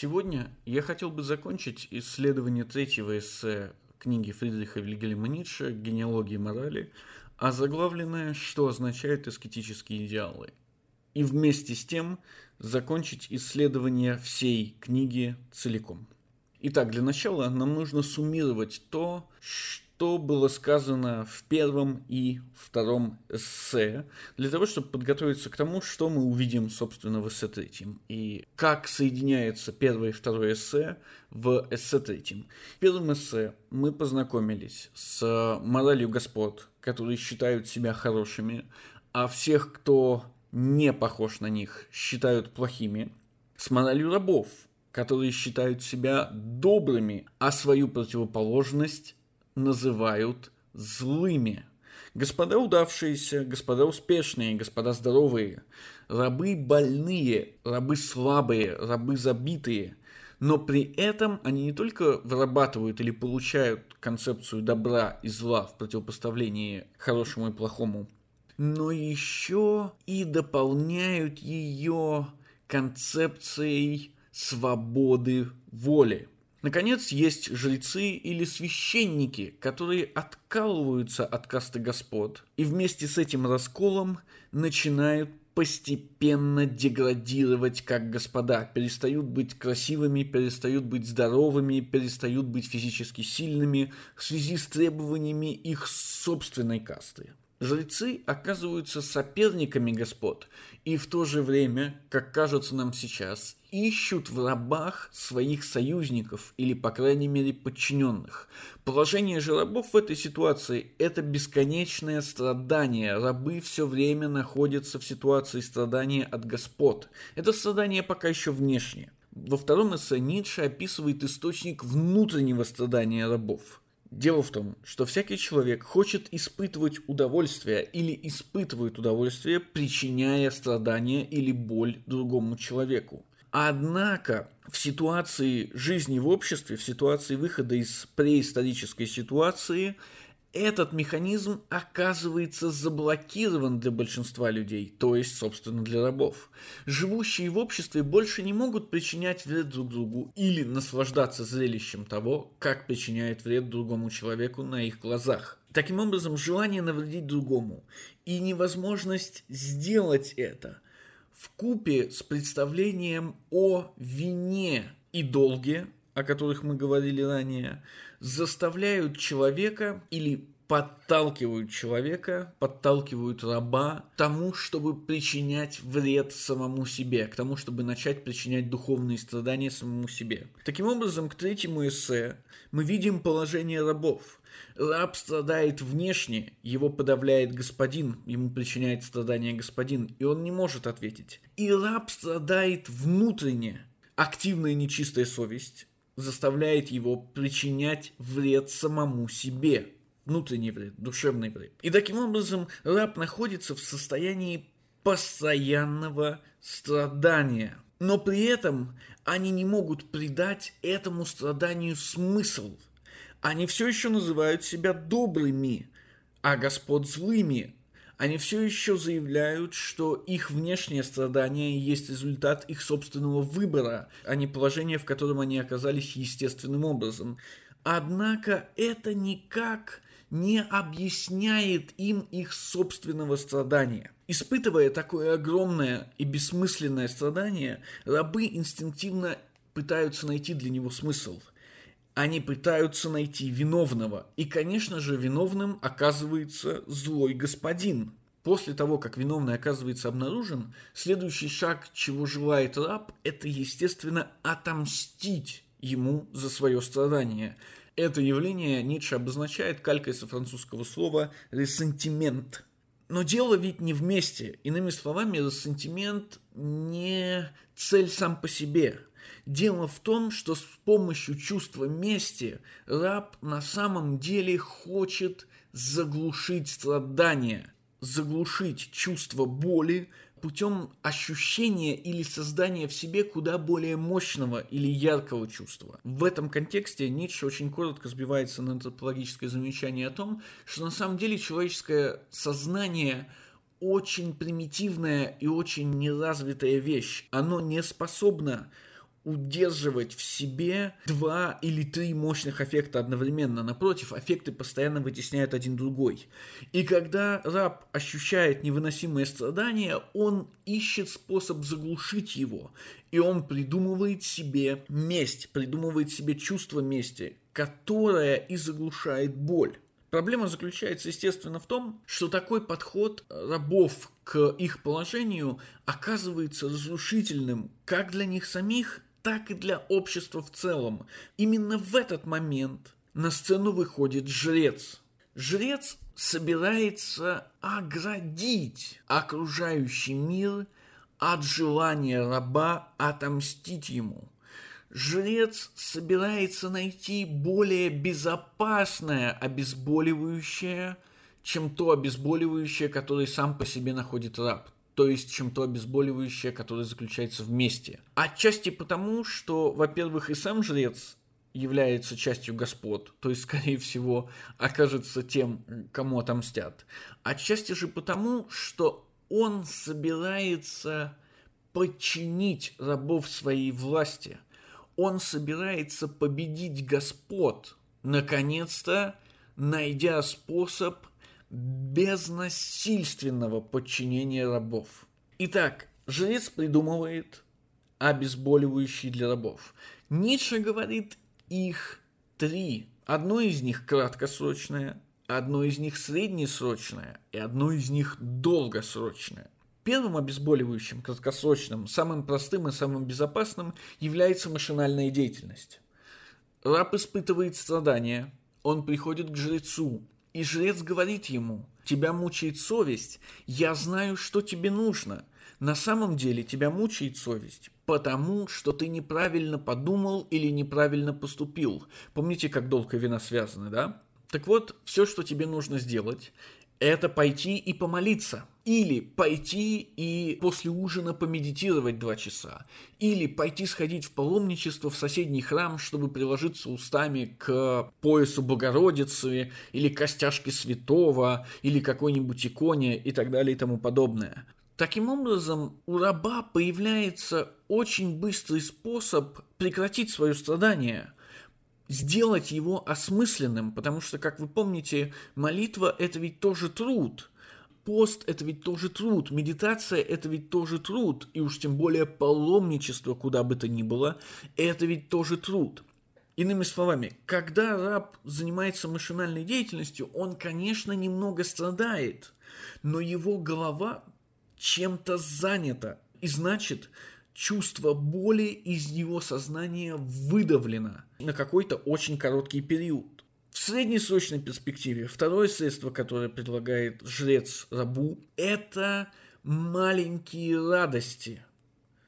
Сегодня я хотел бы закончить исследование третьего эссе книги Фридриха Вильгельма Ницше «Генеалогия морали», а заглавленное «Что означают эскетические идеалы?» и вместе с тем закончить исследование всей книги целиком. Итак, для начала нам нужно суммировать то, что что было сказано в первом и втором эссе, для того, чтобы подготовиться к тому, что мы увидим, собственно, в эссе третьем, и как соединяется первое и второе эссе в эссе третьем. В первом эссе мы познакомились с моралью господ, которые считают себя хорошими, а всех, кто не похож на них, считают плохими, с моралью рабов, которые считают себя добрыми, а свою противоположность называют злыми. Господа удавшиеся, господа успешные, господа здоровые, рабы больные, рабы слабые, рабы забитые, но при этом они не только вырабатывают или получают концепцию добра и зла в противопоставлении хорошему и плохому, но еще и дополняют ее концепцией свободы воли. Наконец, есть жрецы или священники, которые откалываются от касты господ и вместе с этим расколом начинают постепенно деградировать как господа, перестают быть красивыми, перестают быть здоровыми, перестают быть физически сильными в связи с требованиями их собственной касты. Жрецы оказываются соперниками господ и в то же время, как кажется нам сейчас, ищут в рабах своих союзников или, по крайней мере, подчиненных. Положение же рабов в этой ситуации – это бесконечное страдание. Рабы все время находятся в ситуации страдания от господ. Это страдание пока еще внешнее. Во втором эссе Ницше описывает источник внутреннего страдания рабов – Дело в том, что всякий человек хочет испытывать удовольствие или испытывает удовольствие, причиняя страдания или боль другому человеку. Однако в ситуации жизни в обществе, в ситуации выхода из преисторической ситуации, этот механизм оказывается заблокирован для большинства людей, то есть, собственно, для рабов. Живущие в обществе больше не могут причинять вред друг другу или наслаждаться зрелищем того, как причиняет вред другому человеку на их глазах. Таким образом, желание навредить другому и невозможность сделать это в купе с представлением о вине и долге о которых мы говорили ранее, заставляют человека или подталкивают человека, подталкивают раба к тому, чтобы причинять вред самому себе, к тому, чтобы начать причинять духовные страдания самому себе. Таким образом, к третьему эссе мы видим положение рабов. Раб страдает внешне, его подавляет господин, ему причиняет страдания господин, и он не может ответить. И раб страдает внутренне, активная нечистая совесть, заставляет его причинять вред самому себе. Внутренний вред, душевный вред. И таким образом раб находится в состоянии постоянного страдания. Но при этом они не могут придать этому страданию смысл. Они все еще называют себя добрыми, а Господь злыми, они все еще заявляют, что их внешнее страдание есть результат их собственного выбора, а не положение, в котором они оказались естественным образом. Однако это никак не объясняет им их собственного страдания. Испытывая такое огромное и бессмысленное страдание, рабы инстинктивно пытаются найти для него смысл – они пытаются найти виновного. И, конечно же, виновным оказывается злой господин. После того, как виновный оказывается обнаружен, следующий шаг, чего желает раб, это, естественно, отомстить ему за свое страдание. Это явление Ницше обозначает калькой со французского слова «ресентимент». Но дело ведь не вместе. Иными словами, ресентимент не цель сам по себе. Дело в том, что с помощью чувства мести раб на самом деле хочет заглушить страдания, заглушить чувство боли путем ощущения или создания в себе куда более мощного или яркого чувства. В этом контексте Ницше очень коротко сбивается на антропологическое замечание о том, что на самом деле человеческое сознание очень примитивная и очень неразвитая вещь. Оно не способно удерживать в себе два или три мощных аффекта одновременно. Напротив, аффекты постоянно вытесняют один другой. И когда раб ощущает невыносимое страдание, он ищет способ заглушить его. И он придумывает себе месть, придумывает себе чувство мести, которое и заглушает боль. Проблема заключается, естественно, в том, что такой подход рабов к их положению оказывается разрушительным как для них самих, так и для общества в целом. Именно в этот момент на сцену выходит жрец. Жрец собирается оградить окружающий мир от желания раба отомстить ему – жрец собирается найти более безопасное обезболивающее, чем то обезболивающее, которое сам по себе находит раб то есть чем то обезболивающее, которое заключается вместе. Отчасти потому, что, во-первых, и сам жрец является частью господ, то есть, скорее всего, окажется тем, кому отомстят. Отчасти же потому, что он собирается подчинить рабов своей власти – он собирается победить господ, наконец-то найдя способ безнасильственного подчинения рабов. Итак, жрец придумывает обезболивающие для рабов. Ницше говорит их три. Одно из них краткосрочное, одно из них среднесрочное и одно из них долгосрочное. Первым обезболивающим, краткосрочным, самым простым и самым безопасным является машинальная деятельность. Раб испытывает страдания, он приходит к жрецу, и жрец говорит ему, «Тебя мучает совесть, я знаю, что тебе нужно. На самом деле тебя мучает совесть, потому что ты неправильно подумал или неправильно поступил. Помните, как долг и вина связаны, да? Так вот, все, что тебе нужно сделать, это пойти и помолиться. Или пойти и после ужина помедитировать два часа. Или пойти сходить в паломничество в соседний храм, чтобы приложиться устами к поясу Богородицы, или костяшке святого, или какой-нибудь иконе и так далее и тому подобное. Таким образом, у раба появляется очень быстрый способ прекратить свое страдание – сделать его осмысленным, потому что, как вы помните, молитва – это ведь тоже труд. Пост – это ведь тоже труд, медитация – это ведь тоже труд, и уж тем более паломничество, куда бы то ни было, это ведь тоже труд. Иными словами, когда раб занимается машинальной деятельностью, он, конечно, немного страдает, но его голова чем-то занята, и значит, чувство боли из его сознания выдавлено на какой-то очень короткий период. В среднесрочной перспективе второе средство, которое предлагает жрец рабу, это маленькие радости.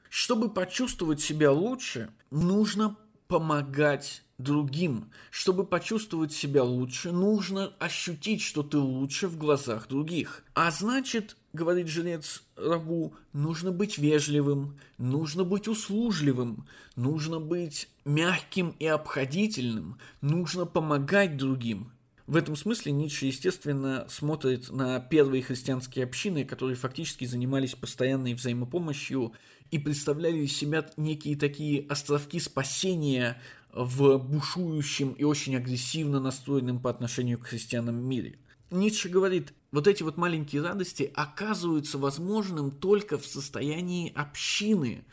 Чтобы почувствовать себя лучше, нужно помогать другим. Чтобы почувствовать себя лучше, нужно ощутить, что ты лучше в глазах других. А значит, говорит жрец рабу, нужно быть вежливым, нужно быть услужливым, нужно быть мягким и обходительным, нужно помогать другим. В этом смысле Ницше, естественно, смотрит на первые христианские общины, которые фактически занимались постоянной взаимопомощью и представляли из себя некие такие островки спасения в бушующем и очень агрессивно настроенном по отношению к христианам мире. Ницше говорит, вот эти вот маленькие радости оказываются возможным только в состоянии общины,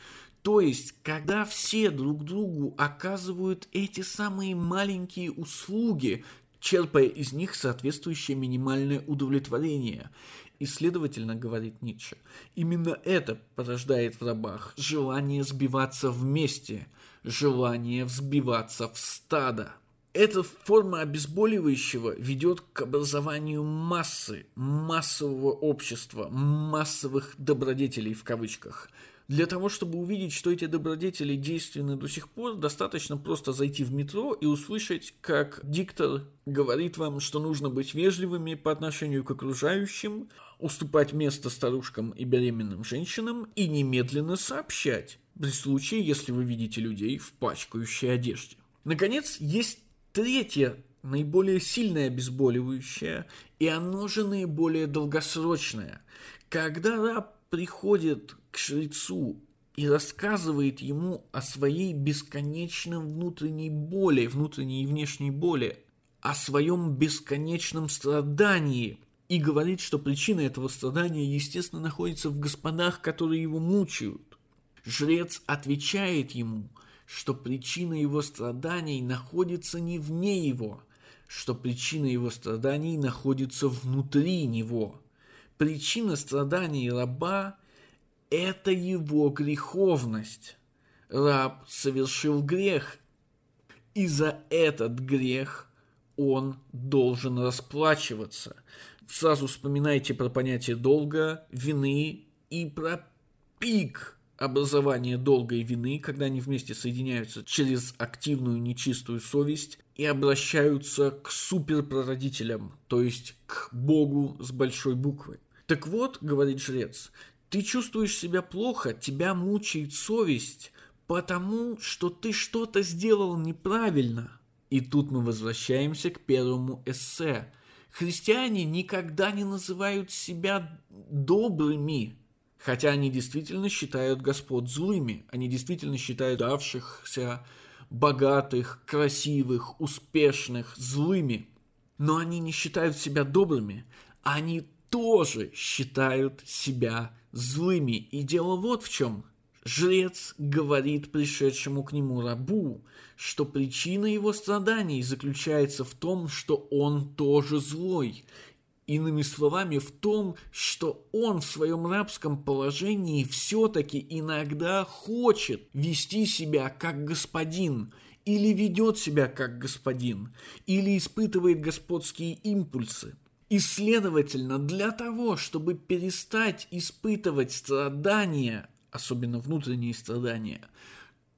то есть, когда все друг другу оказывают эти самые маленькие услуги, черпая из них соответствующее минимальное удовлетворение. И, следовательно, говорит Ницше, именно это порождает в рабах желание сбиваться вместе, желание взбиваться в стадо. Эта форма обезболивающего ведет к образованию массы, массового общества, массовых добродетелей в кавычках – для того, чтобы увидеть, что эти добродетели действенны до сих пор, достаточно просто зайти в метро и услышать, как диктор говорит вам, что нужно быть вежливыми по отношению к окружающим, уступать место старушкам и беременным женщинам и немедленно сообщать при случае, если вы видите людей в пачкающей одежде. Наконец, есть третье наиболее сильное обезболивающее, и оно же наиболее долгосрочное. Когда раб приходит к жрецу и рассказывает ему о своей бесконечном внутренней боли, внутренней и внешней боли, о своем бесконечном страдании, и говорит, что причина этого страдания, естественно, находится в господах, которые его мучают. Жрец отвечает ему, что причина его страданий находится не вне его, что причина его страданий находится внутри него. Причина страданий раба – это его греховность. Раб совершил грех, и за этот грех он должен расплачиваться. Сразу вспоминайте про понятие долга, вины и про пик – образование долга и вины, когда они вместе соединяются через активную нечистую совесть и обращаются к суперпрородителям, то есть к Богу с большой буквы. Так вот, говорит жрец, ты чувствуешь себя плохо, тебя мучает совесть, потому что ты что-то сделал неправильно. И тут мы возвращаемся к первому эссе. Христиане никогда не называют себя добрыми, Хотя они действительно считают господ злыми, они действительно считают давшихся, богатых, красивых, успешных, злыми. Но они не считают себя добрыми, они тоже считают себя злыми. И дело вот в чем. Жрец говорит пришедшему к нему рабу, что причина его страданий заключается в том, что он тоже злой, Иными словами, в том, что он в своем рабском положении все-таки иногда хочет вести себя как господин, или ведет себя как господин, или испытывает господские импульсы. И, следовательно, для того, чтобы перестать испытывать страдания, особенно внутренние страдания,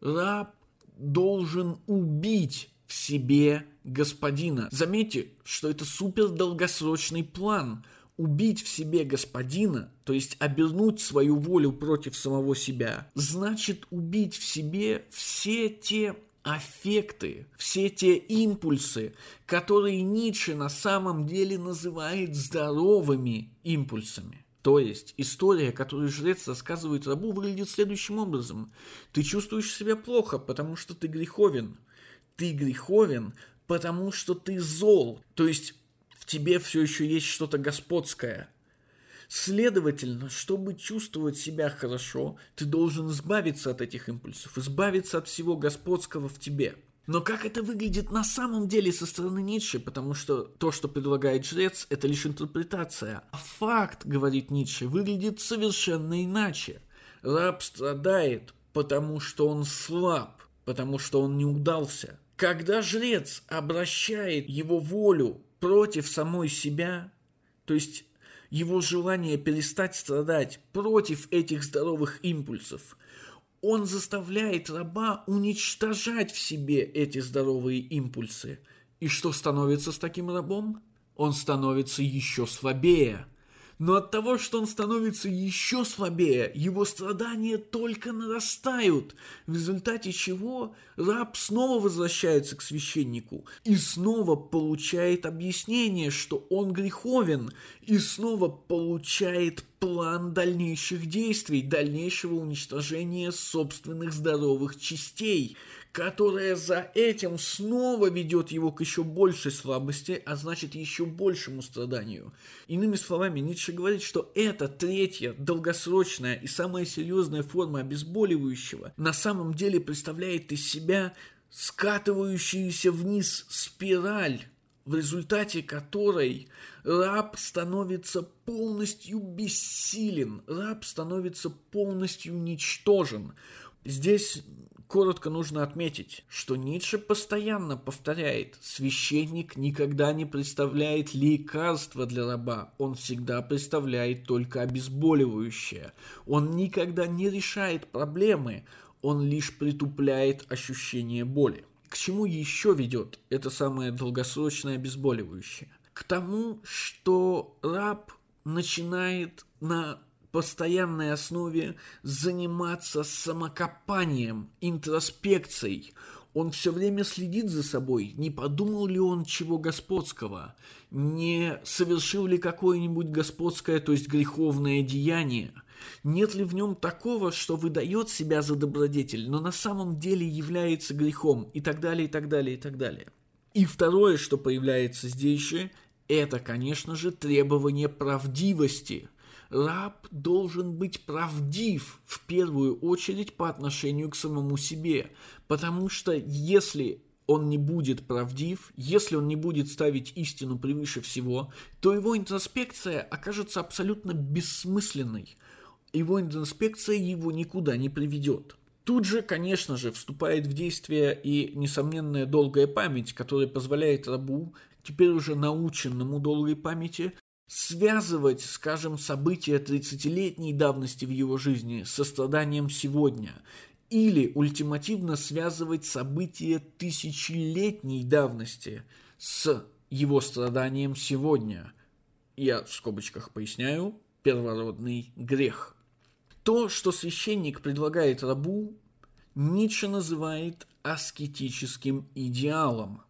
раб должен убить в себе господина. Заметьте, что это супер долгосрочный план. Убить в себе господина, то есть обернуть свою волю против самого себя, значит убить в себе все те аффекты, все те импульсы, которые Ницше на самом деле называет здоровыми импульсами. То есть история, которую жрец рассказывает рабу, выглядит следующим образом. Ты чувствуешь себя плохо, потому что ты греховен ты греховен, потому что ты зол, то есть в тебе все еще есть что-то господское. Следовательно, чтобы чувствовать себя хорошо, ты должен избавиться от этих импульсов, избавиться от всего господского в тебе. Но как это выглядит на самом деле со стороны Ницше, потому что то, что предлагает жрец, это лишь интерпретация. А факт, говорит Ницше, выглядит совершенно иначе. Раб страдает, потому что он слаб, потому что он не удался. Когда жрец обращает его волю против самой себя, то есть его желание перестать страдать против этих здоровых импульсов, он заставляет раба уничтожать в себе эти здоровые импульсы. И что становится с таким рабом? Он становится еще слабее – но от того, что он становится еще слабее, его страдания только нарастают, в результате чего раб снова возвращается к священнику и снова получает объяснение, что он греховен, и снова получает план дальнейших действий, дальнейшего уничтожения собственных здоровых частей – которая за этим снова ведет его к еще большей слабости, а значит еще большему страданию. Иными словами, Ницше говорит, что эта третья, долгосрочная и самая серьезная форма обезболивающего на самом деле представляет из себя скатывающуюся вниз спираль, в результате которой раб становится полностью бессилен, раб становится полностью ничтожен. Здесь Коротко нужно отметить, что Ницше постоянно повторяет, священник никогда не представляет лекарства для раба, он всегда представляет только обезболивающее. Он никогда не решает проблемы, он лишь притупляет ощущение боли. К чему еще ведет это самое долгосрочное обезболивающее? К тому, что раб начинает на постоянной основе заниматься самокопанием, интроспекцией. Он все время следит за собой, не подумал ли он чего господского, не совершил ли какое-нибудь господское, то есть греховное деяние. Нет ли в нем такого, что выдает себя за добродетель, но на самом деле является грехом, и так далее, и так далее, и так далее. И второе, что появляется здесь же, это, конечно же, требование правдивости. Раб должен быть правдив в первую очередь по отношению к самому себе, потому что если он не будет правдив, если он не будет ставить истину превыше всего, то его интроспекция окажется абсолютно бессмысленной. Его интроспекция его никуда не приведет. Тут же, конечно же, вступает в действие и несомненная долгая память, которая позволяет рабу, теперь уже наученному долгой памяти, связывать, скажем, события 30-летней давности в его жизни со страданием сегодня, или ультимативно связывать события тысячелетней давности с его страданием сегодня. Я в скобочках поясняю, первородный грех. То, что священник предлагает рабу, Ницше называет аскетическим идеалом.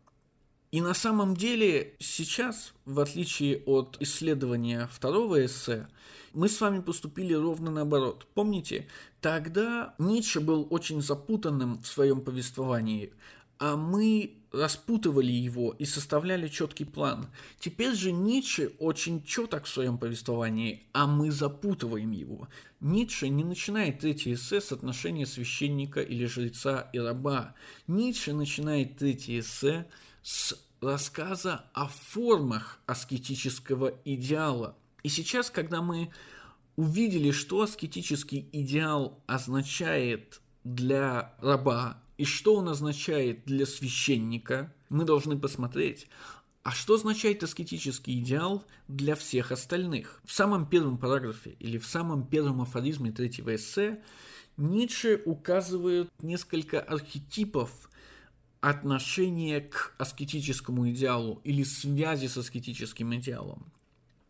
И на самом деле сейчас, в отличие от исследования второго эссе, мы с вами поступили ровно наоборот. Помните, тогда Ницше был очень запутанным в своем повествовании, а мы распутывали его и составляли четкий план. Теперь же Ницше очень четок в своем повествовании, а мы запутываем его. Ницше не начинает третий эссе с отношения священника или жреца и раба. Ницше начинает третий эссе с рассказа о формах аскетического идеала. И сейчас, когда мы увидели, что аскетический идеал означает для раба и что он означает для священника, мы должны посмотреть, а что означает аскетический идеал для всех остальных? В самом первом параграфе или в самом первом афоризме третьего эссе Ницше указывает несколько архетипов отношения к аскетическому идеалу или связи с аскетическим идеалом.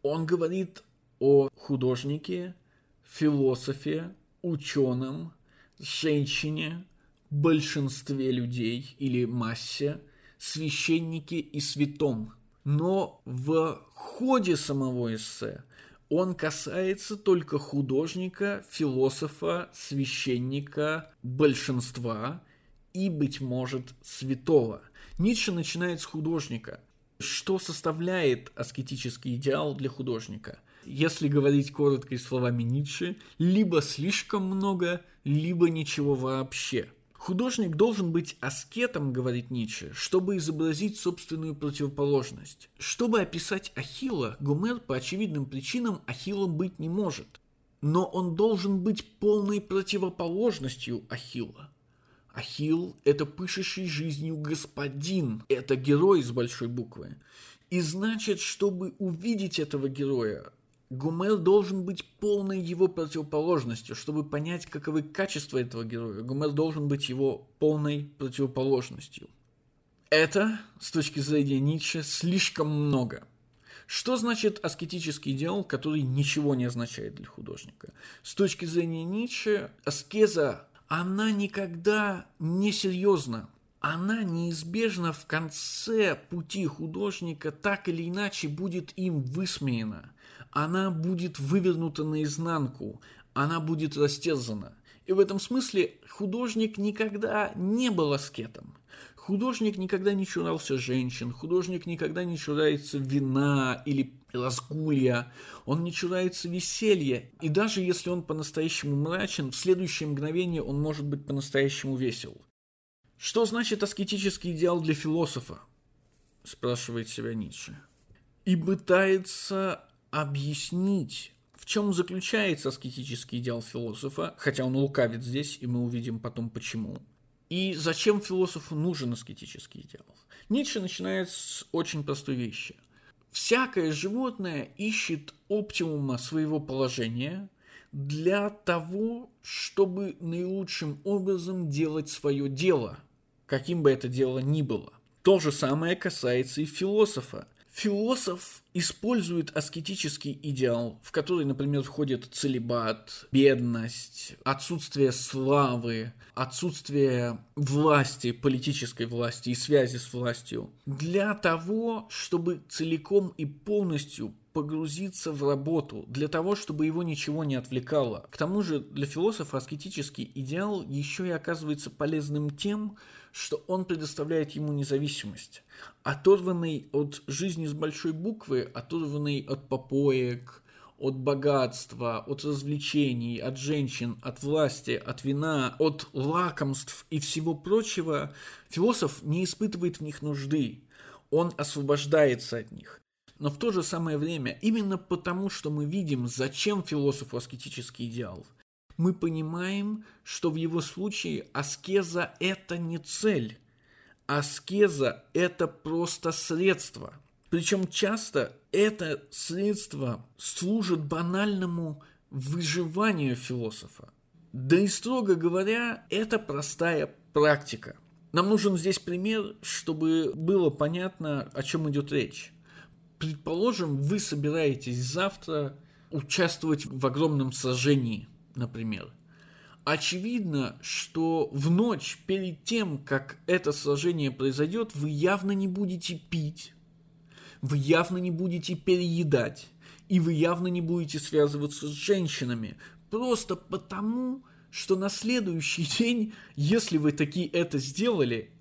Он говорит о художнике, философе, ученом, женщине, большинстве людей или массе, священнике и святом. Но в ходе самого эссе он касается только художника, философа, священника, большинства и, быть может, святого. Ницше начинает с художника. Что составляет аскетический идеал для художника? Если говорить коротко и словами Ницше, либо слишком много, либо ничего вообще – Художник должен быть аскетом, говорит Ницше, чтобы изобразить собственную противоположность. Чтобы описать Ахилла, Гомер по очевидным причинам Ахиллом быть не может. Но он должен быть полной противоположностью Ахилла. Ахилл – это пышущий жизнью господин, это герой с большой буквы. И значит, чтобы увидеть этого героя, Гумер должен быть полной его противоположностью, чтобы понять, каковы качества этого героя. Гумер должен быть его полной противоположностью. Это, с точки зрения Ницше, слишком много. Что значит аскетический идеал, который ничего не означает для художника? С точки зрения Ницше, аскеза, она никогда не серьезна. Она неизбежно в конце пути художника так или иначе будет им высмеяна она будет вывернута наизнанку, она будет растерзана. И в этом смысле художник никогда не был аскетом. Художник никогда не чурался женщин, художник никогда не чурается вина или разгулья, он не чурается веселья, и даже если он по-настоящему мрачен, в следующее мгновение он может быть по-настоящему весел. Что значит аскетический идеал для философа? спрашивает себя Ницше. И пытается объяснить, в чем заключается аскетический идеал философа, хотя он лукавит здесь, и мы увидим потом почему. И зачем философу нужен аскетический идеал? Ницше начинает с очень простой вещи. Всякое животное ищет оптимума своего положения для того, чтобы наилучшим образом делать свое дело, каким бы это дело ни было. То же самое касается и философа – Философ использует аскетический идеал, в который, например, входит целебат, бедность, отсутствие славы, отсутствие власти, политической власти и связи с властью, для того, чтобы целиком и полностью погрузиться в работу, для того, чтобы его ничего не отвлекало. К тому же для философа аскетический идеал еще и оказывается полезным тем, что он предоставляет ему независимость. Оторванный от жизни с большой буквы, оторванный от попоек, от богатства, от развлечений, от женщин, от власти, от вина, от лакомств и всего прочего, философ не испытывает в них нужды, он освобождается от них. Но в то же самое время, именно потому, что мы видим, зачем философу аскетический идеал, мы понимаем, что в его случае аскеза – это не цель. Аскеза – это просто средство. Причем часто это средство служит банальному выживанию философа. Да и строго говоря, это простая практика. Нам нужен здесь пример, чтобы было понятно, о чем идет речь. Предположим, вы собираетесь завтра участвовать в огромном сражении, например. Очевидно, что в ночь перед тем, как это сражение произойдет, вы явно не будете пить, вы явно не будете переедать, и вы явно не будете связываться с женщинами, просто потому, что на следующий день, если вы таки это сделали,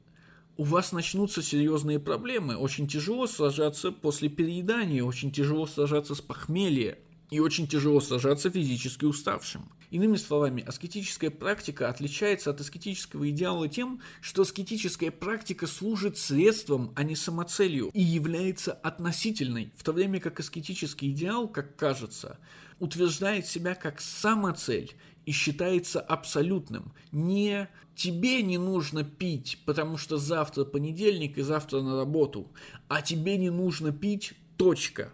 у вас начнутся серьезные проблемы. Очень тяжело сражаться после переедания, очень тяжело сражаться с похмелья и очень тяжело сражаться физически уставшим. Иными словами, аскетическая практика отличается от аскетического идеала тем, что аскетическая практика служит средством, а не самоцелью, и является относительной, в то время как аскетический идеал, как кажется, утверждает себя как самоцель и считается абсолютным. Не тебе не нужно пить, потому что завтра понедельник и завтра на работу, а тебе не нужно пить, точка.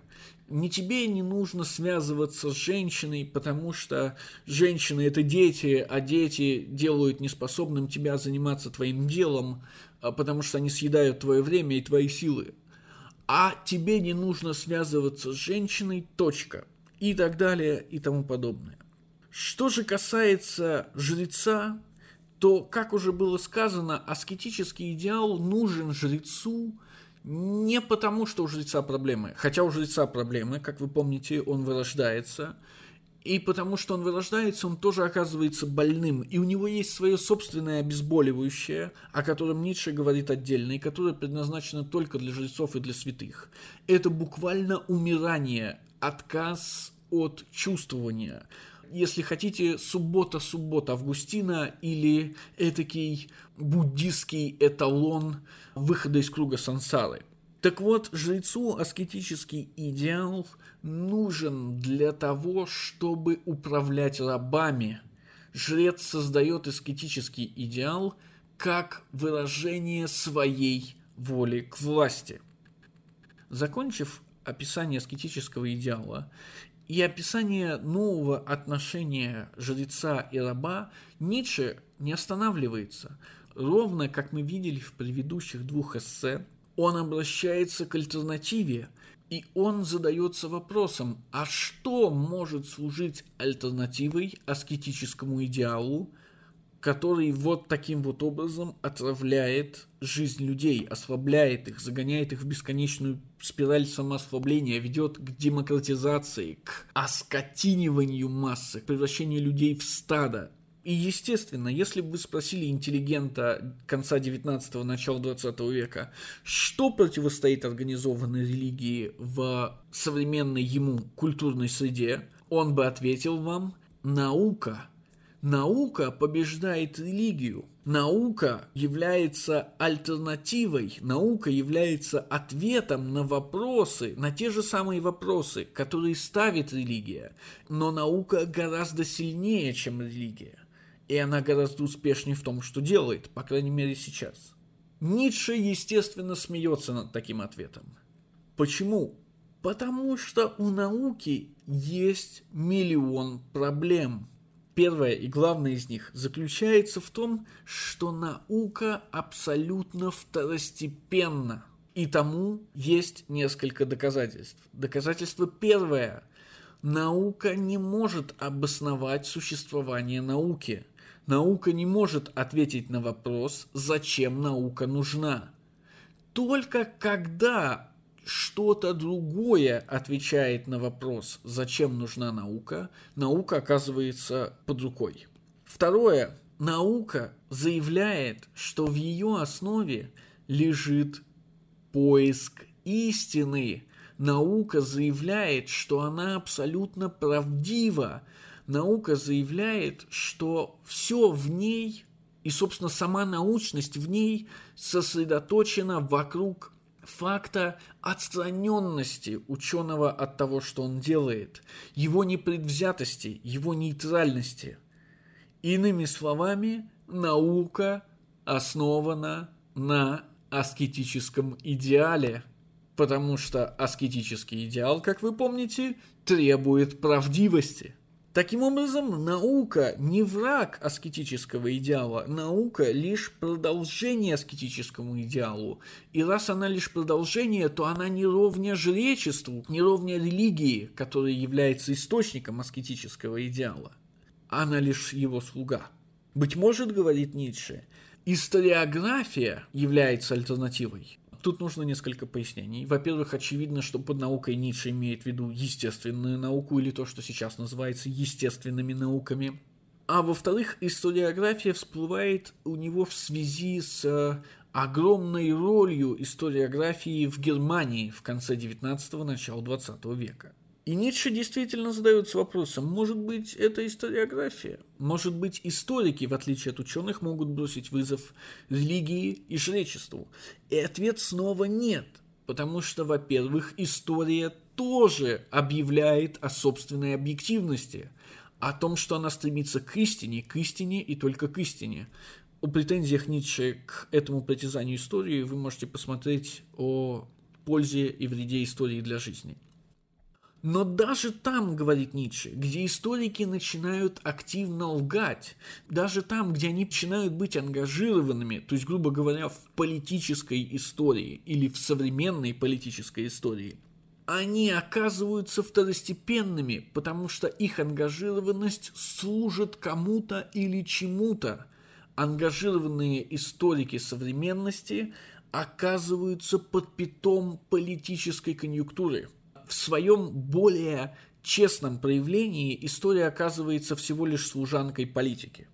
Не тебе не нужно связываться с женщиной, потому что женщины это дети, а дети делают неспособным тебя заниматься твоим делом, а потому что они съедают твое время и твои силы. А тебе не нужно связываться с женщиной, точка. И так далее, и тому подобное. Что же касается жреца, то, как уже было сказано, аскетический идеал нужен жрецу не потому, что у жреца проблемы, хотя у жреца проблемы, как вы помните, он вырождается, и потому что он вырождается, он тоже оказывается больным, и у него есть свое собственное обезболивающее, о котором Ницше говорит отдельно, и которое предназначено только для жрецов и для святых. Это буквально умирание, отказ от чувствования – если хотите, суббота-суббота Августина или этакий буддийский эталон выхода из круга сансары. Так вот, жрецу аскетический идеал нужен для того, чтобы управлять рабами. Жрец создает аскетический идеал как выражение своей воли к власти. Закончив описание аскетического идеала и описание нового отношения жреца и раба Ницше не останавливается. Ровно как мы видели в предыдущих двух эссе, он обращается к альтернативе, и он задается вопросом, а что может служить альтернативой аскетическому идеалу, который вот таким вот образом отравляет жизнь людей, ослабляет их, загоняет их в бесконечную спираль самоослабления, ведет к демократизации, к оскотиниванию массы, к превращению людей в стадо. И, естественно, если бы вы спросили интеллигента конца 19-го, начала 20 века, что противостоит организованной религии в современной ему культурной среде, он бы ответил вам «наука». Наука побеждает религию. Наука является альтернативой, наука является ответом на вопросы, на те же самые вопросы, которые ставит религия. Но наука гораздо сильнее, чем религия. И она гораздо успешнее в том, что делает, по крайней мере сейчас. Ницше, естественно, смеется над таким ответом. Почему? Потому что у науки есть миллион проблем – Первое и главное из них заключается в том, что наука абсолютно второстепенна. И тому есть несколько доказательств. Доказательство первое. Наука не может обосновать существование науки. Наука не может ответить на вопрос, зачем наука нужна. Только когда что-то другое отвечает на вопрос, зачем нужна наука, наука оказывается под рукой. Второе. Наука заявляет, что в ее основе лежит поиск истины. Наука заявляет, что она абсолютно правдива. Наука заявляет, что все в ней и, собственно, сама научность в ней сосредоточена вокруг факта отстраненности ученого от того, что он делает, его непредвзятости, его нейтральности. Иными словами, наука основана на аскетическом идеале, потому что аскетический идеал, как вы помните, требует правдивости – Таким образом, наука не враг аскетического идеала, наука лишь продолжение аскетическому идеалу. И раз она лишь продолжение, то она не ровня жречеству, не ровня религии, которая является источником аскетического идеала. Она лишь его слуга. Быть может, говорит Ницше, историография является альтернативой. Тут нужно несколько пояснений. Во-первых, очевидно, что под наукой Ницше имеет в виду естественную науку или то, что сейчас называется естественными науками. А во-вторых, историография всплывает у него в связи с э, огромной ролью историографии в Германии в конце 19-го, начала 20 века. И Ницше действительно задается вопросом, может быть, это историография? Может быть, историки, в отличие от ученых, могут бросить вызов религии и жречеству? И ответ снова нет, потому что, во-первых, история тоже объявляет о собственной объективности, о том, что она стремится к истине, к истине и только к истине. О претензиях Ницше к этому притязанию истории вы можете посмотреть о пользе и вреде истории для жизни. Но даже там, говорит Ницше, где историки начинают активно лгать, даже там, где они начинают быть ангажированными, то есть, грубо говоря, в политической истории или в современной политической истории, они оказываются второстепенными, потому что их ангажированность служит кому-то или чему-то. Ангажированные историки современности оказываются под питом политической конъюнктуры – в своем более честном проявлении история оказывается всего лишь служанкой политики.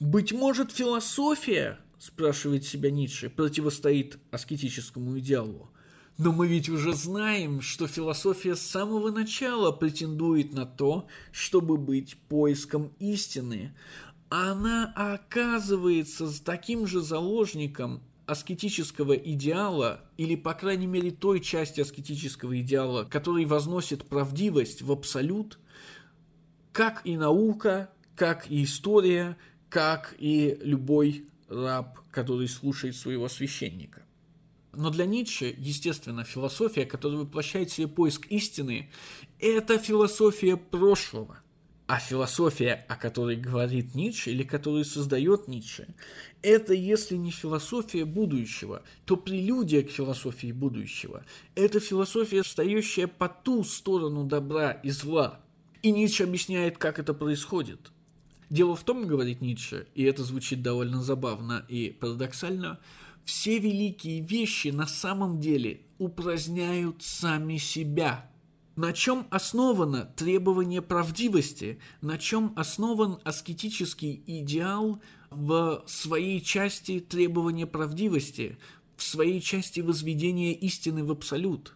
Быть может, философия, спрашивает себя Ницше, противостоит аскетическому идеалу. Но мы ведь уже знаем, что философия с самого начала претендует на то, чтобы быть поиском истины. Она оказывается таким же заложником аскетического идеала, или, по крайней мере, той части аскетического идеала, который возносит правдивость в абсолют, как и наука, как и история, как и любой раб, который слушает своего священника. Но для Ницше, естественно, философия, которая воплощает в себе поиск истины, это философия прошлого – а философия, о которой говорит Ницше или которую создает Ницше, это если не философия будущего, то прелюдия к философии будущего. Это философия, стоящая по ту сторону добра и зла. И Ницше объясняет, как это происходит. Дело в том, говорит Ницше, и это звучит довольно забавно и парадоксально, все великие вещи на самом деле упраздняют сами себя – на чем основано требование правдивости? На чем основан аскетический идеал в своей части требования правдивости, в своей части возведения истины в абсолют?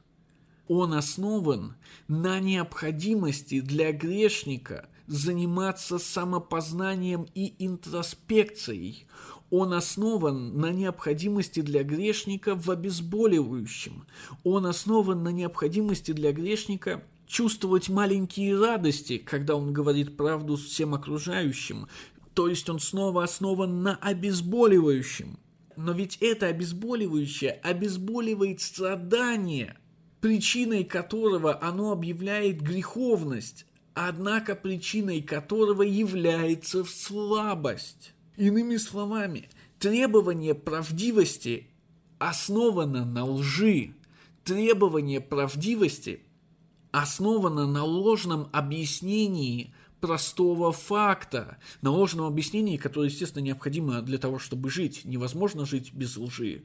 Он основан на необходимости для грешника заниматься самопознанием и интроспекцией он основан на необходимости для грешника в обезболивающем. Он основан на необходимости для грешника чувствовать маленькие радости, когда он говорит правду всем окружающим. То есть он снова основан на обезболивающем. Но ведь это обезболивающее обезболивает страдание, причиной которого оно объявляет греховность, однако причиной которого является слабость. Иными словами, требование правдивости основано на лжи. Требование правдивости основано на ложном объяснении простого факта, на ложном объяснении, которое, естественно, необходимо для того, чтобы жить. Невозможно жить без лжи.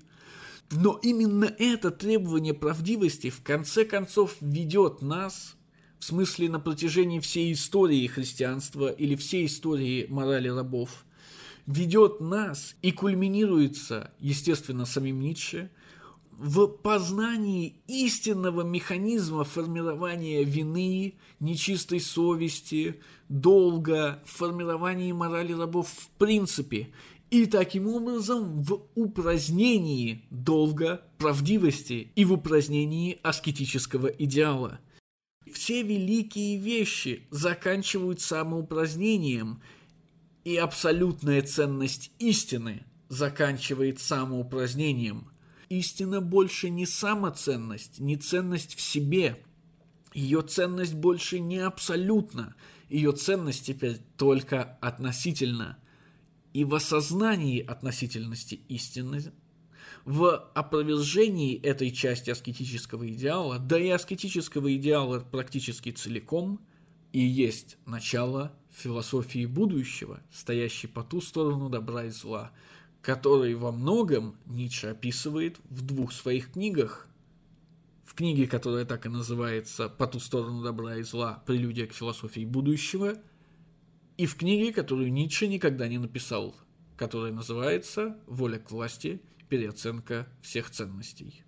Но именно это требование правдивости в конце концов ведет нас, в смысле на протяжении всей истории христианства или всей истории морали рабов, ведет нас и кульминируется, естественно, самим Ницше, в познании истинного механизма формирования вины, нечистой совести, долга, формировании морали рабов в принципе – и таким образом в упразднении долга, правдивости и в упразднении аскетического идеала. Все великие вещи заканчивают самоупразднением, и абсолютная ценность истины заканчивает самоупразднением. Истина больше не самоценность, не ценность в себе. Ее ценность больше не абсолютна, ее ценность теперь только относительно – и в осознании относительности истины, в опровержении этой части аскетического идеала, да и аскетического идеала практически целиком, и есть начало философии будущего, стоящей по ту сторону добра и зла, который во многом Ницше описывает в двух своих книгах. В книге, которая так и называется «По ту сторону добра и зла. Прелюдия к философии будущего», и в книге, которую Ницше никогда не написал, которая называется «Воля к власти. Переоценка всех ценностей».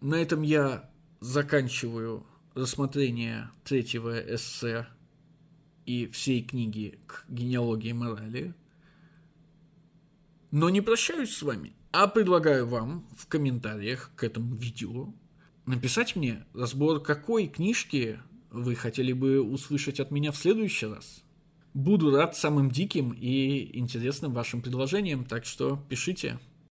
На этом я заканчиваю рассмотрение третьего эссе и всей книги к генеалогии морали. Но не прощаюсь с вами, а предлагаю вам в комментариях к этому видео написать мне разбор какой книжки вы хотели бы услышать от меня в следующий раз? Буду рад самым диким и интересным вашим предложениям, так что пишите.